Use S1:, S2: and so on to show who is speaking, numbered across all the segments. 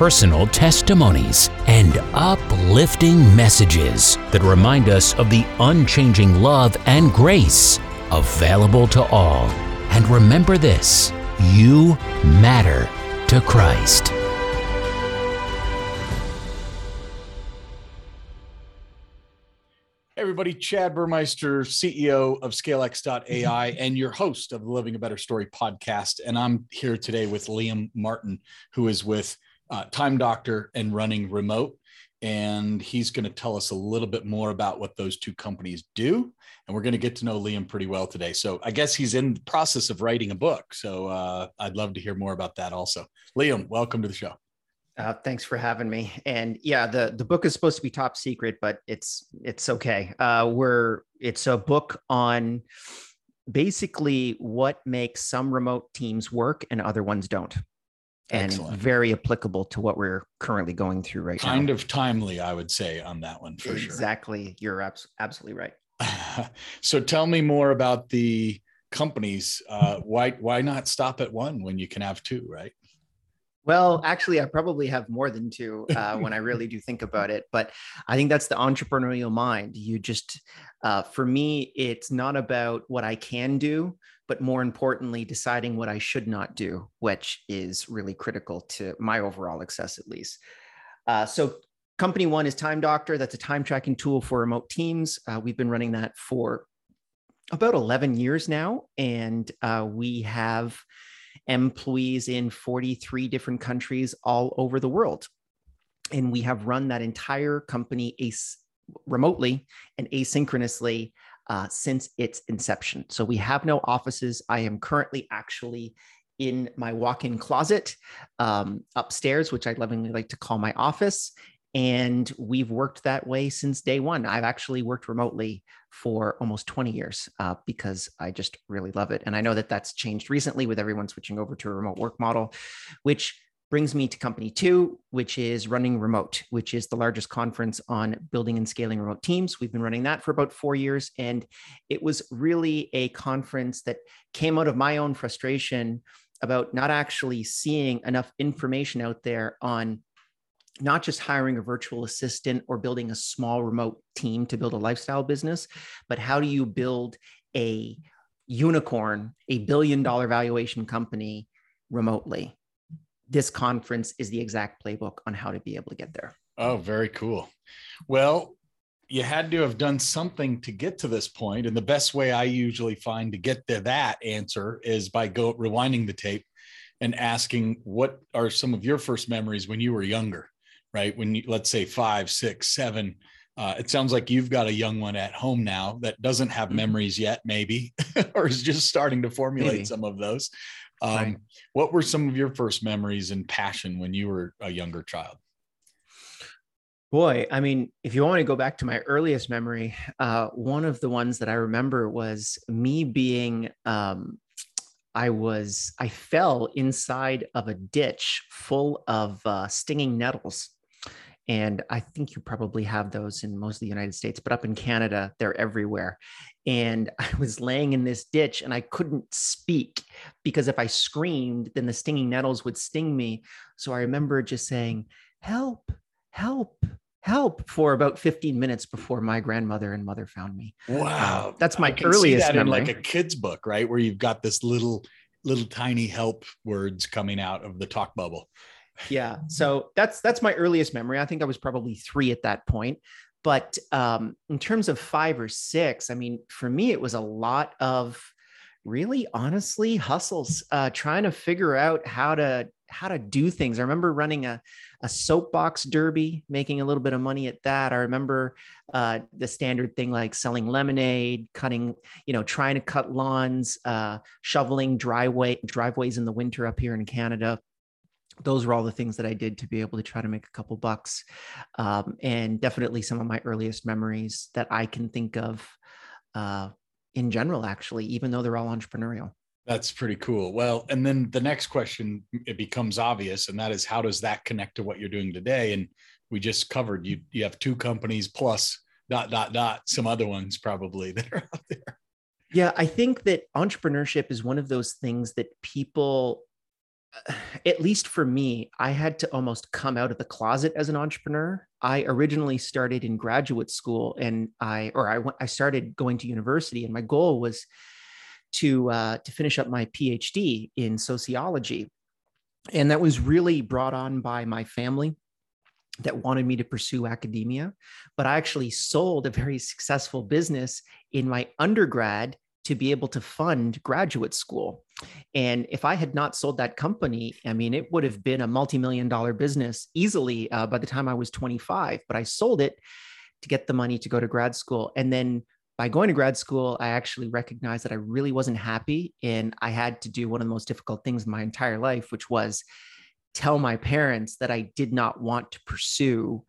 S1: personal testimonies, and uplifting messages that remind us of the unchanging love and grace available to all. And remember this you matter to Christ.
S2: Everybody, Chad Burmeister, CEO of ScaleX.ai and your host of the Living a Better Story podcast. And I'm here today with Liam Martin, who is with uh, Time Doctor and running remote. And he's going to tell us a little bit more about what those two companies do. And we're going to get to know Liam pretty well today. So I guess he's in the process of writing a book. So uh, I'd love to hear more about that also. Liam, welcome to the show.
S3: Uh, thanks for having me. And yeah, the the book is supposed to be top secret, but it's it's okay. Uh, we're it's a book on basically what makes some remote teams work and other ones don't and Excellent. very applicable to what we're currently going through right
S2: kind
S3: now.
S2: Kind of timely, I would say, on that one for
S3: exactly. sure. Exactly. You're abs- absolutely right.
S2: so tell me more about the companies. Uh, why why not stop at one when you can have two, right?
S3: Well, actually, I probably have more than two uh, when I really do think about it. But I think that's the entrepreneurial mind. You just, uh, for me, it's not about what I can do, but more importantly, deciding what I should not do, which is really critical to my overall success, at least. Uh, so, company one is Time Doctor. That's a time tracking tool for remote teams. Uh, we've been running that for about 11 years now, and uh, we have employees in 43 different countries all over the world. And we have run that entire company as- remotely and asynchronously uh, since its inception. So we have no offices. I am currently actually in my walk in closet um, upstairs, which I lovingly like to call my office. And we've worked that way since day one. I've actually worked remotely for almost 20 years uh, because I just really love it. And I know that that's changed recently with everyone switching over to a remote work model, which brings me to company two, which is running remote, which is the largest conference on building and scaling remote teams. We've been running that for about four years. And it was really a conference that came out of my own frustration about not actually seeing enough information out there on not just hiring a virtual assistant or building a small remote team to build a lifestyle business, but how do you build a unicorn, a billion dollar valuation company remotely? This conference is the exact playbook on how to be able to get there.
S2: Oh, very cool. Well, you had to have done something to get to this point, and the best way I usually find to get to that answer is by go rewinding the tape and asking what are some of your first memories when you were younger, right? When you let's say five, six, seven. Uh, it sounds like you've got a young one at home now that doesn't have mm-hmm. memories yet, maybe, or is just starting to formulate maybe. some of those. Um, right. What were some of your first memories and passion when you were a younger child?
S3: Boy, I mean, if you want to go back to my earliest memory, uh, one of the ones that I remember was me being, um, I was, I fell inside of a ditch full of uh, stinging nettles. And I think you probably have those in most of the United States, but up in Canada, they're everywhere and I was laying in this ditch and I couldn't speak because if I screamed, then the stinging nettles would sting me. So I remember just saying, Help, help, help for about 15 minutes before my grandmother and mother found me.
S2: Wow.
S3: That's my earliest that memory.
S2: in like a kid's book, right? Where you've got this little, little tiny help words coming out of the talk bubble.
S3: Yeah. So that's that's my earliest memory. I think I was probably three at that point. But um, in terms of five or six, I mean, for me, it was a lot of really honestly hustles, uh, trying to figure out how to how to do things. I remember running a, a soapbox derby, making a little bit of money at that. I remember uh, the standard thing like selling lemonade, cutting, you know, trying to cut lawns, uh, shoveling driveway driveways in the winter up here in Canada those were all the things that I did to be able to try to make a couple bucks. Um, and definitely some of my earliest memories that I can think of uh, in general, actually, even though they're all entrepreneurial.
S2: That's pretty cool. Well, and then the next question it becomes obvious, and that is how does that connect to what you're doing today? And we just covered you you have two companies plus dot dot dot some other ones probably that are out there.
S3: Yeah, I think that entrepreneurship is one of those things that people at least for me, I had to almost come out of the closet as an entrepreneur. I originally started in graduate school, and I or I went, I started going to university, and my goal was to uh, to finish up my PhD in sociology, and that was really brought on by my family that wanted me to pursue academia. But I actually sold a very successful business in my undergrad to be able to fund graduate school. And if I had not sold that company, I mean, it would have been a multi million dollar business easily uh, by the time I was 25. But I sold it to get the money to go to grad school. And then by going to grad school, I actually recognized that I really wasn't happy. And I had to do one of the most difficult things in my entire life, which was tell my parents that I did not want to pursue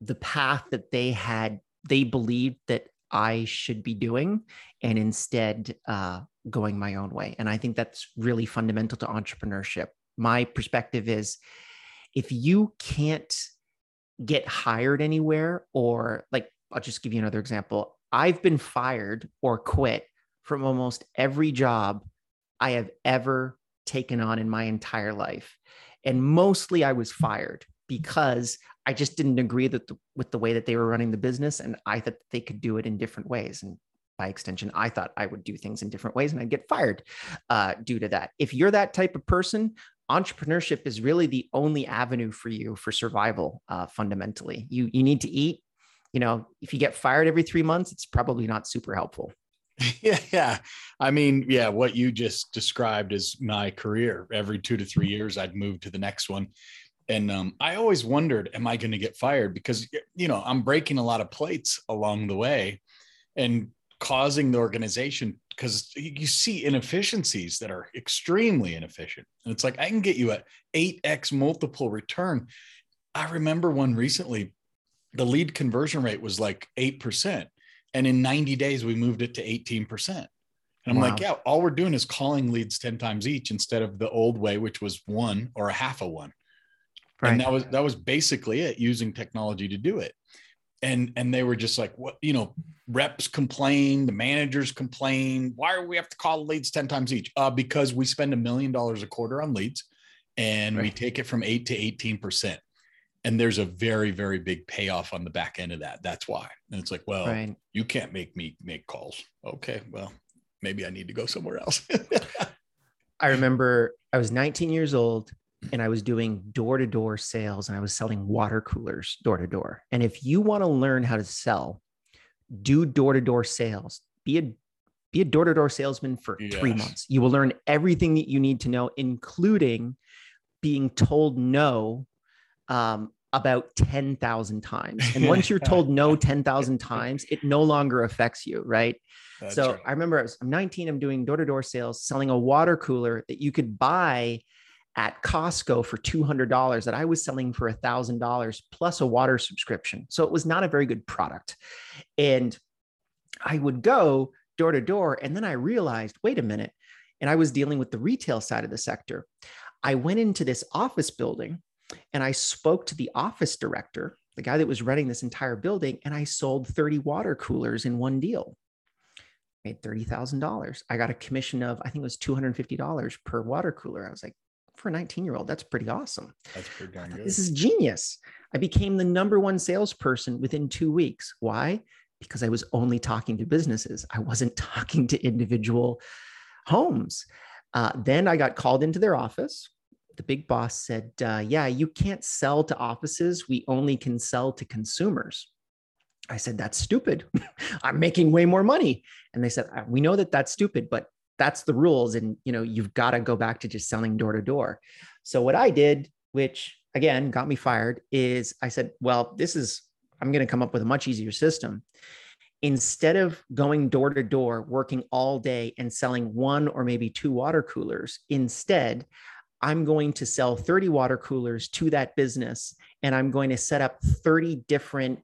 S3: the path that they had, they believed that I should be doing, and instead uh, going my own way. And I think that's really fundamental to entrepreneurship. My perspective is if you can't get hired anywhere, or like, I'll just give you another example. I've been fired or quit from almost every job I have ever taken on in my entire life. And mostly I was fired because I just didn't agree that the, with the way that they were running the business, and I thought they could do it in different ways. And by extension, I thought I would do things in different ways, and I'd get fired uh, due to that. If you're that type of person, entrepreneurship is really the only avenue for you for survival. Uh, fundamentally, you you need to eat. You know, if you get fired every three months, it's probably not super helpful.
S2: Yeah, yeah. I mean, yeah, what you just described is my career. Every two to three years, I'd move to the next one and um, I always wondered, am I going to get fired? Because you know I'm breaking a lot of plates along the way, and causing the organization because you see inefficiencies that are extremely inefficient. And it's like I can get you a eight x multiple return. I remember one recently, the lead conversion rate was like eight percent, and in 90 days we moved it to 18 percent. And I'm wow. like, yeah, all we're doing is calling leads 10 times each instead of the old way, which was one or a half a one. Right. And that was that was basically it, using technology to do it. And and they were just like, what you know, reps complain, the managers complain. Why do we have to call leads 10 times each? Uh, because we spend a million dollars a quarter on leads and right. we take it from eight to 18 percent. And there's a very, very big payoff on the back end of that. That's why. And it's like, well, right. you can't make me make calls. Okay, well, maybe I need to go somewhere else.
S3: I remember I was 19 years old and I was doing door to door sales and I was selling water coolers door to door. And if you want to learn how to sell, do door to door sales. Be a be a door to door salesman for yes. three months. You will learn everything that you need to know, including being told no um, about 10,000 times. And once you're told no 10,000 times, it no longer affects you, right? That's so right. I remember I was, I'm 19, I'm doing door to door sales, selling a water cooler that you could buy at Costco for $200 that I was selling for $1,000 plus a water subscription. So it was not a very good product. And I would go door to door. And then I realized, wait a minute. And I was dealing with the retail side of the sector. I went into this office building and I spoke to the office director, the guy that was running this entire building, and I sold 30 water coolers in one deal. Made $30,000. I got a commission of, I think it was $250 per water cooler. I was like, for a 19 year old, that's pretty awesome.
S2: That's pretty darn good.
S3: This is genius. I became the number one salesperson within two weeks. Why? Because I was only talking to businesses. I wasn't talking to individual homes. Uh, then I got called into their office. The big boss said, uh, Yeah, you can't sell to offices. We only can sell to consumers. I said, That's stupid. I'm making way more money. And they said, uh, We know that that's stupid, but that's the rules. And, you know, you've got to go back to just selling door to door. So what I did, which again got me fired, is I said, Well, this is, I'm going to come up with a much easier system. Instead of going door to door, working all day and selling one or maybe two water coolers, instead, I'm going to sell 30 water coolers to that business and I'm going to set up 30 different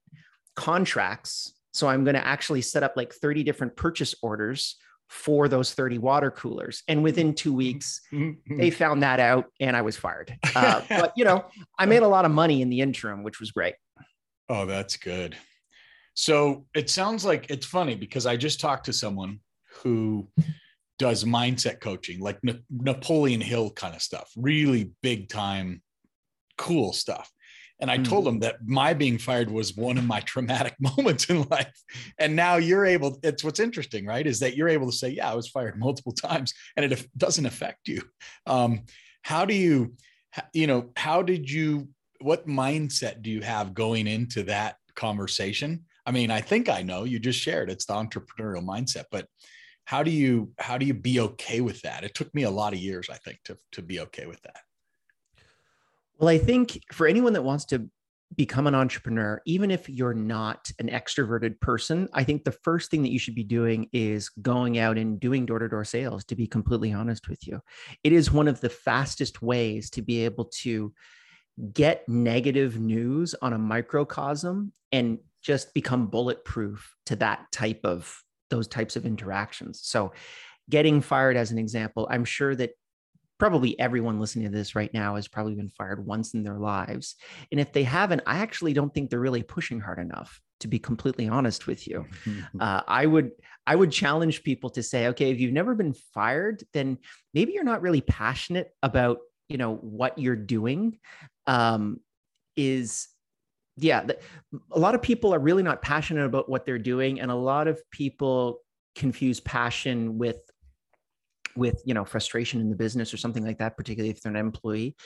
S3: contracts. So I'm going to actually set up like 30 different purchase orders for those 30 water coolers. And within two weeks, they found that out and I was fired. Uh, but, you know, I made a lot of money in the interim, which was great.
S2: Oh, that's good. So it sounds like it's funny because I just talked to someone who does mindset coaching, like Na- Napoleon Hill kind of stuff, really big time, cool stuff. And I told him that my being fired was one of my traumatic moments in life. And now you're able, it's what's interesting, right? Is that you're able to say, yeah, I was fired multiple times and it doesn't affect you. Um, how do you, you know, how did you, what mindset do you have going into that conversation? I mean, I think I know you just shared it's the entrepreneurial mindset, but how do you how do you be okay with that it took me a lot of years i think to to be okay with that
S3: well i think for anyone that wants to become an entrepreneur even if you're not an extroverted person i think the first thing that you should be doing is going out and doing door-to-door sales to be completely honest with you it is one of the fastest ways to be able to get negative news on a microcosm and just become bulletproof to that type of those types of interactions. So, getting fired as an example, I'm sure that probably everyone listening to this right now has probably been fired once in their lives. And if they haven't, I actually don't think they're really pushing hard enough to be completely honest with you. Uh, I would I would challenge people to say, okay, if you've never been fired, then maybe you're not really passionate about you know what you're doing. Um, is yeah, the, a lot of people are really not passionate about what they're doing, and a lot of people confuse passion with with you know frustration in the business or something like that particularly if they're an employee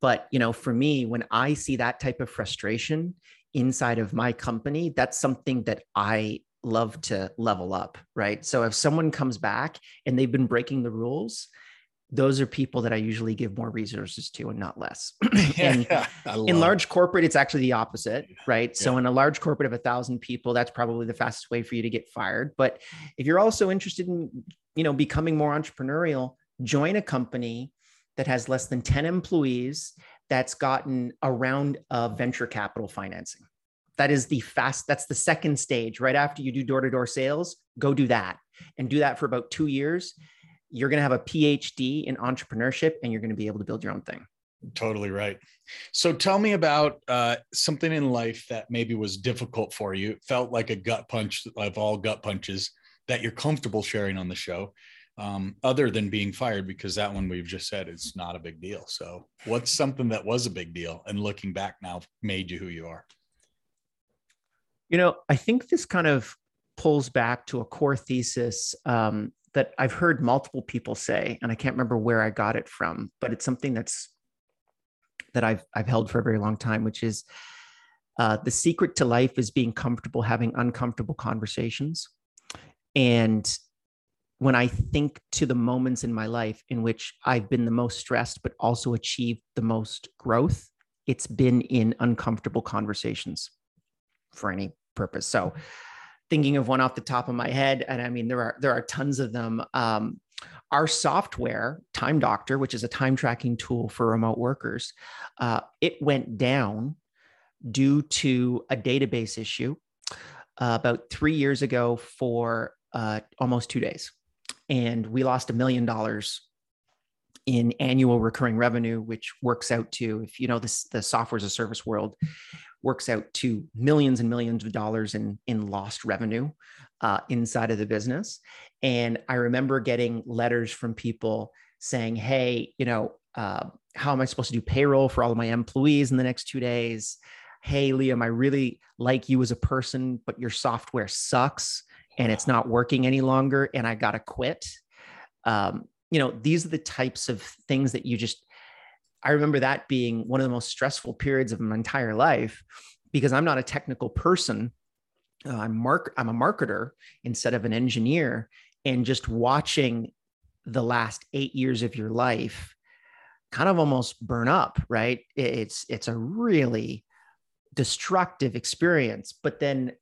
S3: but you know for me when i see that type of frustration inside of my company that's something that i love to level up right so if someone comes back and they've been breaking the rules those are people that I usually give more resources to and not less. and yeah, in large corporate, it's actually the opposite, right? Yeah. So in a large corporate of a thousand people, that's probably the fastest way for you to get fired. But if you're also interested in, you know, becoming more entrepreneurial, join a company that has less than 10 employees that's gotten a round of venture capital financing. That is the fast, that's the second stage. Right after you do door-to-door sales, go do that and do that for about two years you're going to have a PhD in entrepreneurship and you're going to be able to build your own thing.
S2: Totally right. So tell me about uh, something in life that maybe was difficult for you. It felt like a gut punch of all gut punches that you're comfortable sharing on the show, um, other than being fired, because that one we've just said is not a big deal. So, what's something that was a big deal and looking back now made you who you are?
S3: You know, I think this kind of pulls back to a core thesis um, that I've heard multiple people say, and I can't remember where I got it from, but it's something that's that I've I've held for a very long time, which is uh, the secret to life is being comfortable having uncomfortable conversations. And when I think to the moments in my life in which I've been the most stressed, but also achieved the most growth, it's been in uncomfortable conversations for any purpose. So thinking of one off the top of my head, and I mean there are there are tons of them. Um, our software, Time Doctor, which is a time tracking tool for remote workers, uh, it went down due to a database issue uh, about three years ago for uh, almost two days, and we lost a million dollars in annual recurring revenue, which works out to, if you know this, the software as a service world, works out to millions and millions of dollars in, in lost revenue uh, inside of the business. And I remember getting letters from people saying, hey, you know, uh, how am I supposed to do payroll for all of my employees in the next two days? Hey, Liam, I really like you as a person, but your software sucks and it's not working any longer and I got to quit. Um, you know, these are the types of things that you just, I remember that being one of the most stressful periods of my entire life because I'm not a technical person. uh, I'm mark I'm a marketer instead of an engineer, and just watching the last eight years of your life kind of almost burn up, right? It's it's a really destructive experience. But then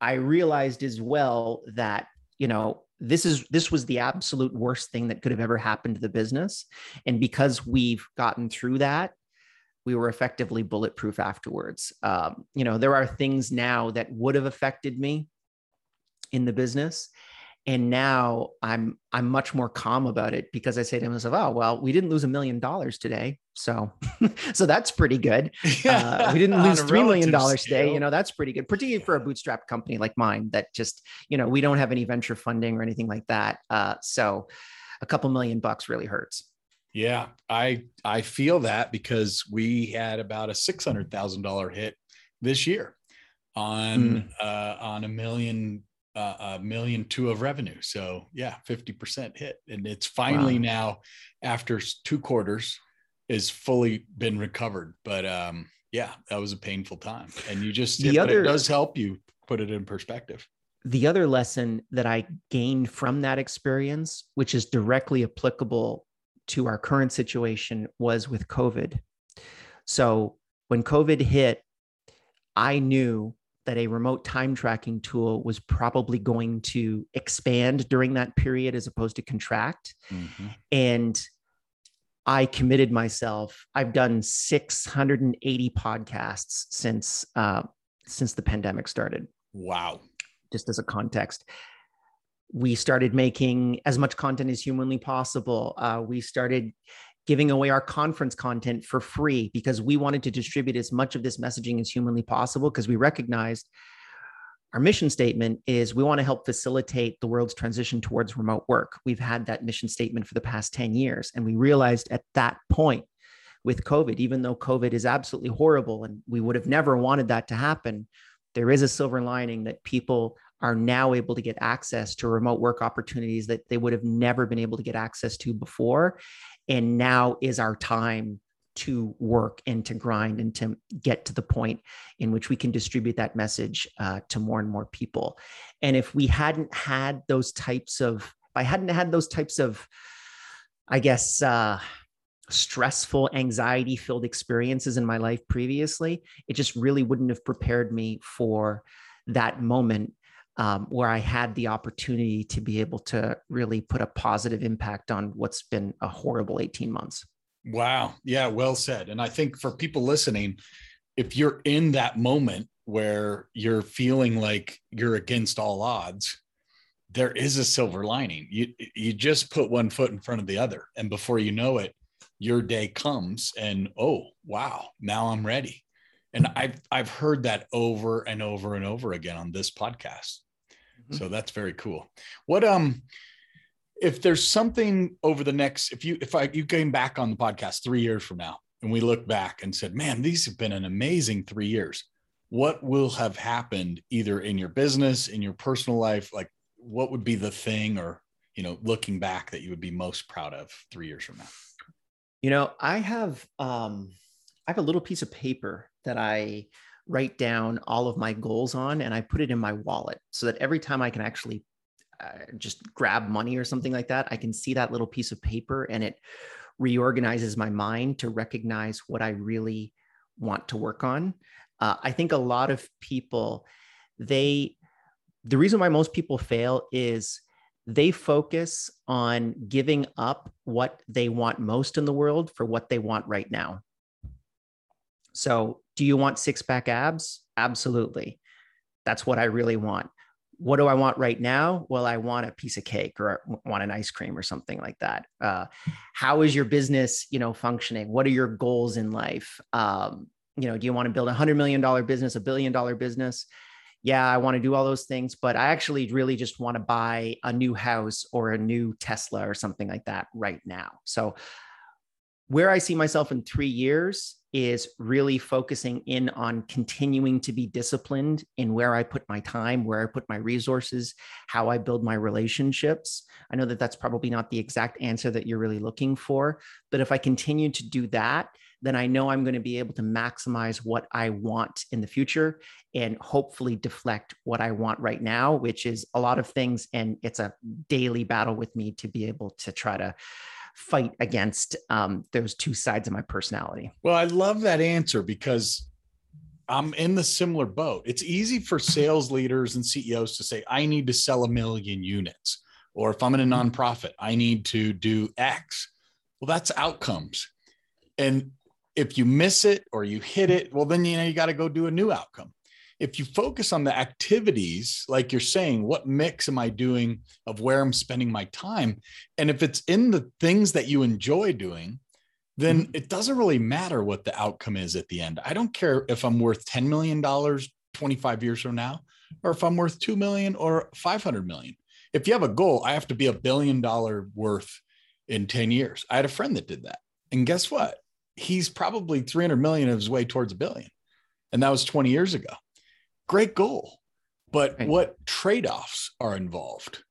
S3: I realized as well that you know this is this was the absolute worst thing that could have ever happened to the business, and because we've gotten through that we were effectively bulletproof afterwards. Um, you know, there are things now that would have affected me in the business. And now I'm I'm much more calm about it because I say to myself, "Oh well, we didn't lose a million dollars today, so so that's pretty good. Uh, we didn't lose three million dollars today. You know, that's pretty good, particularly for a bootstrap company like mine that just you know we don't have any venture funding or anything like that. Uh, so a couple million bucks really hurts.
S2: Yeah, I I feel that because we had about a six hundred thousand dollar hit this year on mm. uh, on a million uh, a million two of revenue. So yeah, fifty percent hit, and it's finally wow. now after two quarters is fully been recovered. But um, yeah, that was a painful time, and you just the it, other, it does help you put it in perspective.
S3: The other lesson that I gained from that experience, which is directly applicable to our current situation was with COVID. So when COVID hit, I knew that a remote time tracking tool was probably going to expand during that period as opposed to contract. Mm-hmm. And I committed myself. I've done 680 podcasts since uh, since the pandemic started.
S2: Wow!
S3: Just as a context, we started making as much content as humanly possible. Uh, we started giving away our conference content for free because we wanted to distribute as much of this messaging as humanly possible because we recognized our mission statement is we want to help facilitate the world's transition towards remote work. We've had that mission statement for the past 10 years. And we realized at that point with COVID, even though COVID is absolutely horrible and we would have never wanted that to happen, there is a silver lining that people are now able to get access to remote work opportunities that they would have never been able to get access to before. And now is our time to work and to grind and to get to the point in which we can distribute that message uh, to more and more people. And if we hadn't had those types of, if I hadn't had those types of, I guess, uh, stressful, anxiety filled experiences in my life previously, it just really wouldn't have prepared me for that moment um, where I had the opportunity to be able to really put a positive impact on what's been a horrible 18 months.
S2: Wow. Yeah, well said. And I think for people listening, if you're in that moment where you're feeling like you're against all odds, there is a silver lining. You you just put one foot in front of the other and before you know it, your day comes and oh, wow, now I'm ready. And I've I've heard that over and over and over again on this podcast. Mm-hmm. So that's very cool. What um if there's something over the next if you if I you came back on the podcast 3 years from now and we look back and said, "Man, these have been an amazing 3 years." What will have happened either in your business, in your personal life, like what would be the thing or, you know, looking back that you would be most proud of 3 years from now?
S3: You know, I have um I have a little piece of paper that I write down all of my goals on and I put it in my wallet so that every time I can actually uh, just grab money or something like that, I can see that little piece of paper and it reorganizes my mind to recognize what I really want to work on. Uh, I think a lot of people, they, the reason why most people fail is they focus on giving up what they want most in the world for what they want right now. So, do you want six pack abs? Absolutely. That's what I really want. What do I want right now? Well, I want a piece of cake or want an ice cream or something like that. Uh, how is your business, you know, functioning? What are your goals in life? Um, you know, do you want to build a hundred million dollar business, a billion dollar business? Yeah, I want to do all those things, but I actually really just want to buy a new house or a new Tesla or something like that right now. So, where I see myself in three years is really focusing in on continuing to be disciplined in where I put my time, where I put my resources, how I build my relationships. I know that that's probably not the exact answer that you're really looking for, but if I continue to do that, then I know I'm going to be able to maximize what I want in the future and hopefully deflect what I want right now, which is a lot of things. And it's a daily battle with me to be able to try to fight against um, those two sides of my personality.
S2: Well, I love that answer because I'm in the similar boat. It's easy for sales leaders and CEOs to say, I need to sell a million units. Or if I'm in a mm-hmm. nonprofit, I need to do X. Well, that's outcomes. And if you miss it or you hit it, well, then you know you got to go do a new outcome. If you focus on the activities, like you're saying, what mix am I doing of where I'm spending my time? And if it's in the things that you enjoy doing, then mm-hmm. it doesn't really matter what the outcome is at the end. I don't care if I'm worth $10 million 25 years from now, or if I'm worth 2 million or 500 million. If you have a goal, I have to be a billion dollar worth in 10 years. I had a friend that did that. And guess what? He's probably 300 million of his way towards a billion. And that was 20 years ago. Great goal. But right. what trade offs are involved,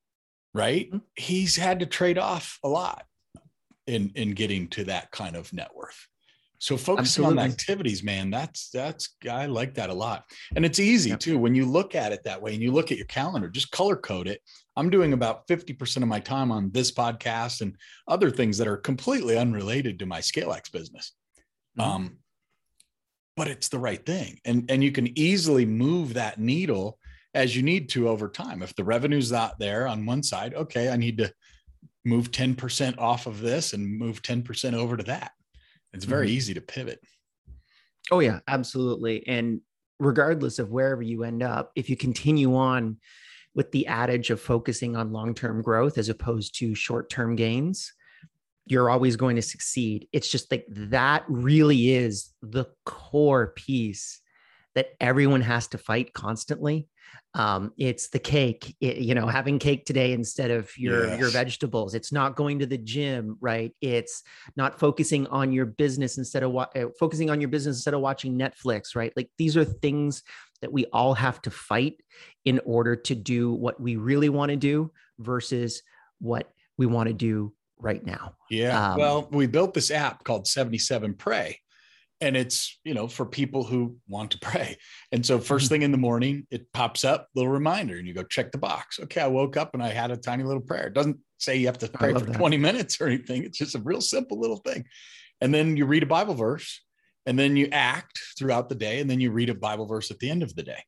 S2: right? Mm-hmm. He's had to trade off a lot in, in getting to that kind of net worth. So focusing Absolutely. on activities, man, that's that's I like that a lot. And it's easy yep. too when you look at it that way and you look at your calendar, just color code it. I'm doing about 50% of my time on this podcast and other things that are completely unrelated to my ScaleX business. Mm-hmm. Um, but it's the right thing. And and you can easily move that needle as you need to over time. If the revenue's not there on one side, okay, I need to move 10% off of this and move 10% over to that it's very mm-hmm. easy to pivot.
S3: Oh, yeah, absolutely. And regardless of wherever you end up, if you continue on with the adage of focusing on long term growth as opposed to short term gains, you're always going to succeed. It's just like that really is the core piece that everyone has to fight constantly um, it's the cake it, you know having cake today instead of your yes. your vegetables it's not going to the gym right it's not focusing on your business instead of wa- uh, focusing on your business instead of watching netflix right like these are things that we all have to fight in order to do what we really want to do versus what we want to do right now.
S2: Yeah um, well we built this app called 77 pray and it's you know for people who want to pray. And so first mm-hmm. thing in the morning it pops up little reminder and you go check the box. Okay i woke up and i had a tiny little prayer. It doesn't say you have to pray for that. 20 minutes or anything. It's just a real simple little thing. And then you read a bible verse and then you act throughout the day and then you read a bible verse at the end of the day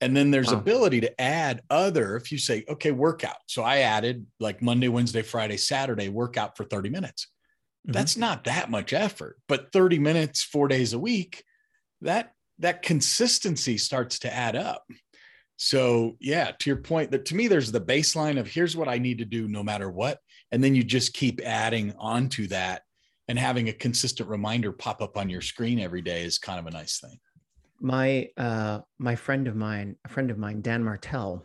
S2: and then there's wow. ability to add other if you say okay workout so i added like monday wednesday friday saturday workout for 30 minutes Mm-hmm. That's not that much effort, but 30 minutes, four days a week, that that consistency starts to add up. So yeah, to your point, that to me, there's the baseline of here's what I need to do no matter what. And then you just keep adding on to that and having a consistent reminder pop up on your screen every day is kind of a nice thing.
S3: My uh my friend of mine, a friend of mine, Dan Martell,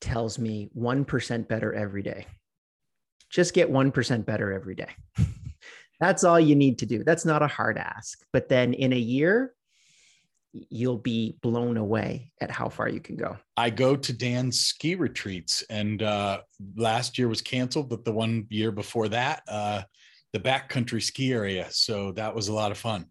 S3: tells me 1% better every day just get 1% better every day. That's all you need to do. That's not a hard ask. But then in a year, you'll be blown away at how far you can go.
S2: I go to Dan's ski retreats, and uh, last year was canceled, but the one year before that, uh, the backcountry ski area. So that was a lot of fun.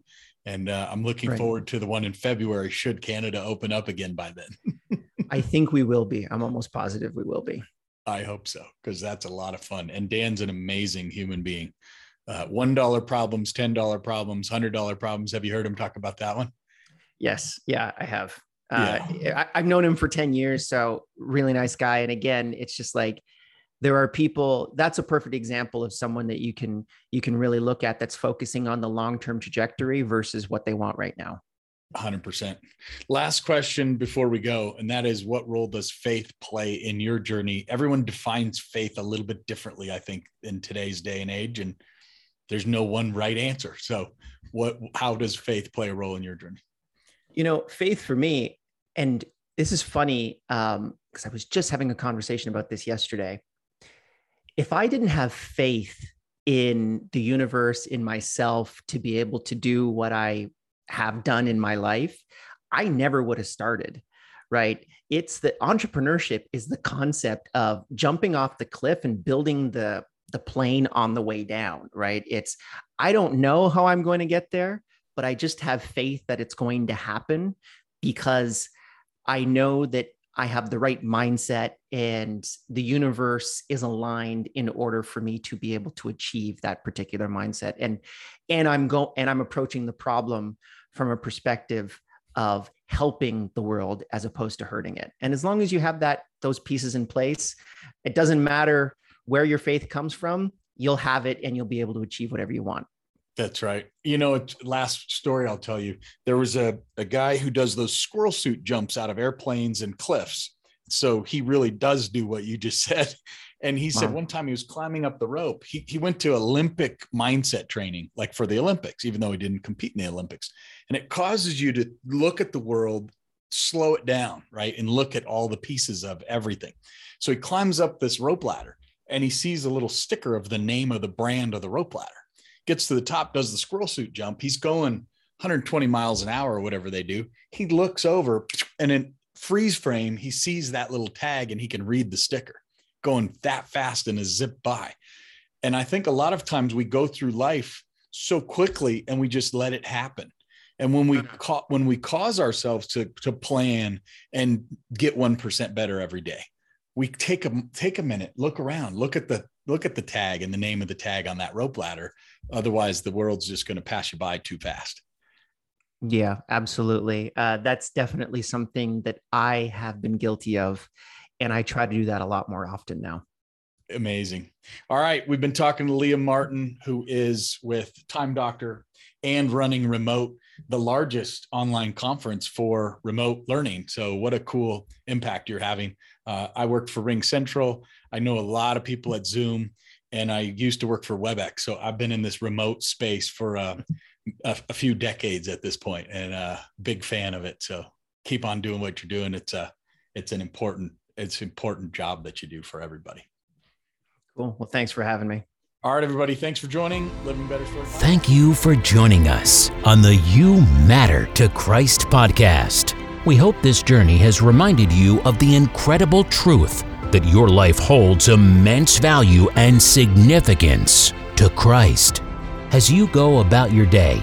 S2: And uh, I'm looking right. forward to the one in February, should Canada open up again by then.
S3: I think we will be. I'm almost positive we will be.
S2: I hope so, because that's a lot of fun. And Dan's an amazing human being. Uh, one dollar problems, ten dollar problems, hundred dollar problems. Have you heard him talk about that one?
S3: Yes, yeah, I have. Uh, yeah. I, I've known him for ten years, so really nice guy. And again, it's just like there are people. That's a perfect example of someone that you can you can really look at that's focusing on the long term trajectory versus what they want right now.
S2: 100%. Last question before we go, and that is what role does faith play in your journey? Everyone defines faith a little bit differently, I think, in today's day and age, and there's no one right answer. So, what how does faith play a role in your journey?
S3: You know, faith for me, and this is funny um, because I was just having a conversation about this yesterday. If I didn't have faith in the universe, in myself to be able to do what I have done in my life, I never would have started. Right. It's the entrepreneurship is the concept of jumping off the cliff and building the the plane on the way down, right? It's, I don't know how I'm going to get there, but I just have faith that it's going to happen because I know that I have the right mindset and the universe is aligned in order for me to be able to achieve that particular mindset. And and I'm go and I'm approaching the problem from a perspective of helping the world as opposed to hurting it. And as long as you have that those pieces in place, it doesn't matter where your faith comes from, you'll have it and you'll be able to achieve whatever you want.
S2: That's right. You know, last story I'll tell you. There was a, a guy who does those squirrel suit jumps out of airplanes and cliffs. So he really does do what you just said. And he said uh-huh. one time he was climbing up the rope. He, he went to Olympic mindset training, like for the Olympics, even though he didn't compete in the Olympics. And it causes you to look at the world, slow it down, right? And look at all the pieces of everything. So he climbs up this rope ladder and he sees a little sticker of the name of the brand of the rope ladder. Gets to the top, does the squirrel suit jump. He's going 120 miles an hour or whatever they do. He looks over and in freeze frame, he sees that little tag and he can read the sticker going that fast in a zip by. And I think a lot of times we go through life so quickly and we just let it happen. And when we mm-hmm. ca- when we cause ourselves to to plan and get 1% better every day, we take a take a minute, look around, look at the look at the tag and the name of the tag on that rope ladder. Otherwise, the world's just going to pass you by too fast.
S3: Yeah, absolutely. Uh, that's definitely something that I have been guilty of, and I try to do that a lot more often now.
S2: Amazing. All right, we've been talking to Liam Martin, who is with Time Doctor and running remote the largest online conference for remote learning. So, what a cool impact you're having. Uh, I worked for Ring Central. I know a lot of people at Zoom, and I used to work for WebEx. So, I've been in this remote space for uh, a, a, few decades at this point, and a uh, big fan of it. So, keep on doing what you're doing. It's a it's an important it's an important job that you do for everybody.
S3: Cool. Well, thanks for having me.
S2: All right, everybody, thanks for joining Living Better Story.
S1: Thank you for joining us on the You Matter to Christ podcast. We hope this journey has reminded you of the incredible truth that your life holds immense value and significance to Christ. As you go about your day,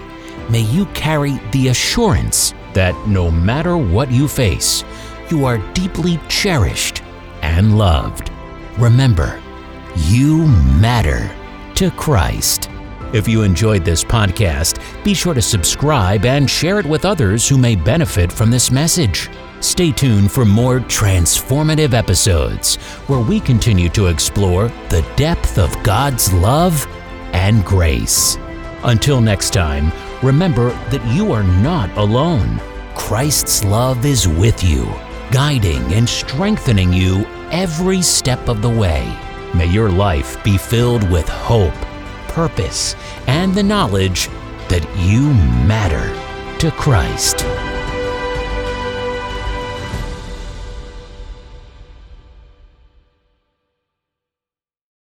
S1: may you carry the assurance that no matter what you face, you are deeply cherished and loved. Remember, you matter to Christ. If you enjoyed this podcast, be sure to subscribe and share it with others who may benefit from this message. Stay tuned for more transformative episodes where we continue to explore the depth of God's love and grace. Until next time, remember that you are not alone. Christ's love is with you, guiding and strengthening you every step of the way. May your life be filled with hope, purpose, and the knowledge that you matter to Christ.